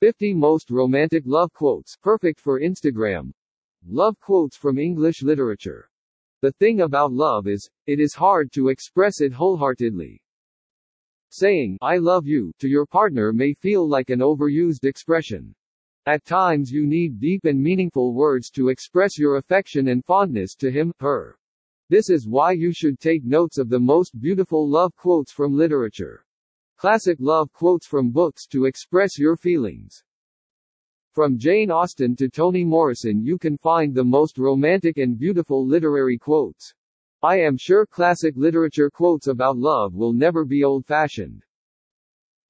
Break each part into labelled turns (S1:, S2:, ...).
S1: 50 Most Romantic Love Quotes, perfect for Instagram. Love quotes from English literature. The thing about love is, it is hard to express it wholeheartedly. Saying, I love you, to your partner may feel like an overused expression. At times you need deep and meaningful words to express your affection and fondness to him, her. This is why you should take notes of the most beautiful love quotes from literature. Classic love quotes from books to express your feelings. From Jane Austen to Toni Morrison you can find the most romantic and beautiful literary quotes. I am sure classic literature quotes about love will never be old-fashioned.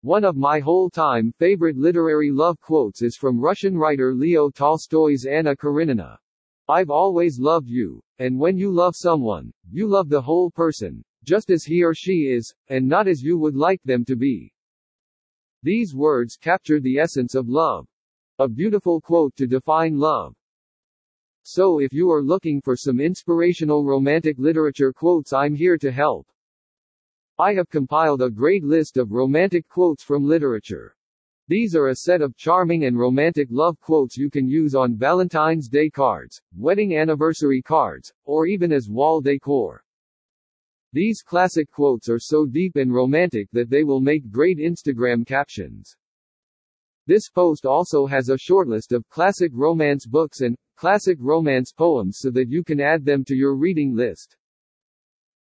S1: One of my whole-time favorite literary love quotes is from Russian writer Leo Tolstoy's Anna Karenina. I've always loved you, and when you love someone, you love the whole person, just as he or she is, and not as you would like them to be. These words capture the essence of love. A beautiful quote to define love. So if you are looking for some inspirational romantic literature quotes I'm here to help. I have compiled a great list of romantic quotes from literature. These are a set of charming and romantic love quotes you can use on Valentine's Day cards, wedding anniversary cards, or even as wall decor. These classic quotes are so deep and romantic that they will make great Instagram captions. This post also has a shortlist of classic romance books and classic romance poems so that you can add them to your reading list.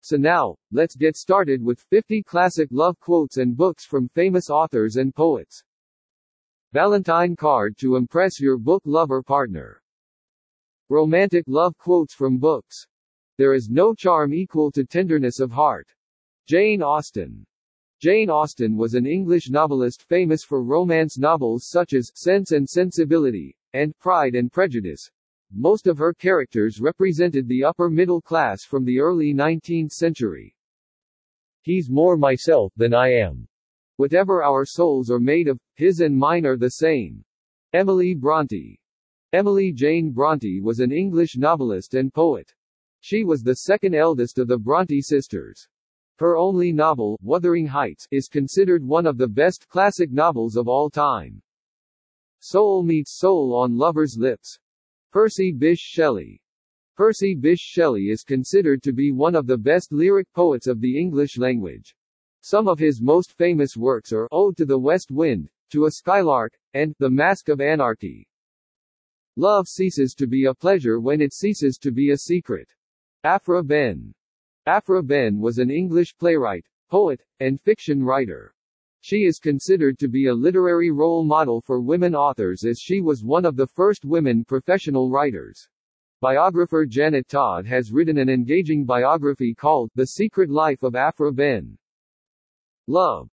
S1: So now, let's get started with 50 classic love quotes and books from famous authors and poets. Valentine card to impress your book lover partner. Romantic love quotes from books. There is no charm equal to tenderness of heart. Jane Austen. Jane Austen was an English novelist famous for romance novels such as Sense and Sensibility and Pride and Prejudice. Most of her characters represented the upper middle class from the early 19th century. He's more myself than I am. Whatever our souls are made of, his and mine are the same. Emily Bronte. Emily Jane Bronte was an English novelist and poet. She was the second eldest of the Bronte sisters. Her only novel, Wuthering Heights, is considered one of the best classic novels of all time. Soul meets soul on lover's lips. Percy Bysshe Shelley. Percy Bysshe Shelley is considered to be one of the best lyric poets of the English language. Some of his most famous works are Ode to the West Wind, To a Skylark, and The Mask of Anarchy. Love ceases to be a pleasure when it ceases to be a secret. Aphra Behn. Aphra Behn was an English playwright, poet, and fiction writer. She is considered to be a literary role model for women authors as she was one of the first women professional writers. Biographer Janet Todd has written an engaging biography called The Secret Life of Aphra Behn. Love.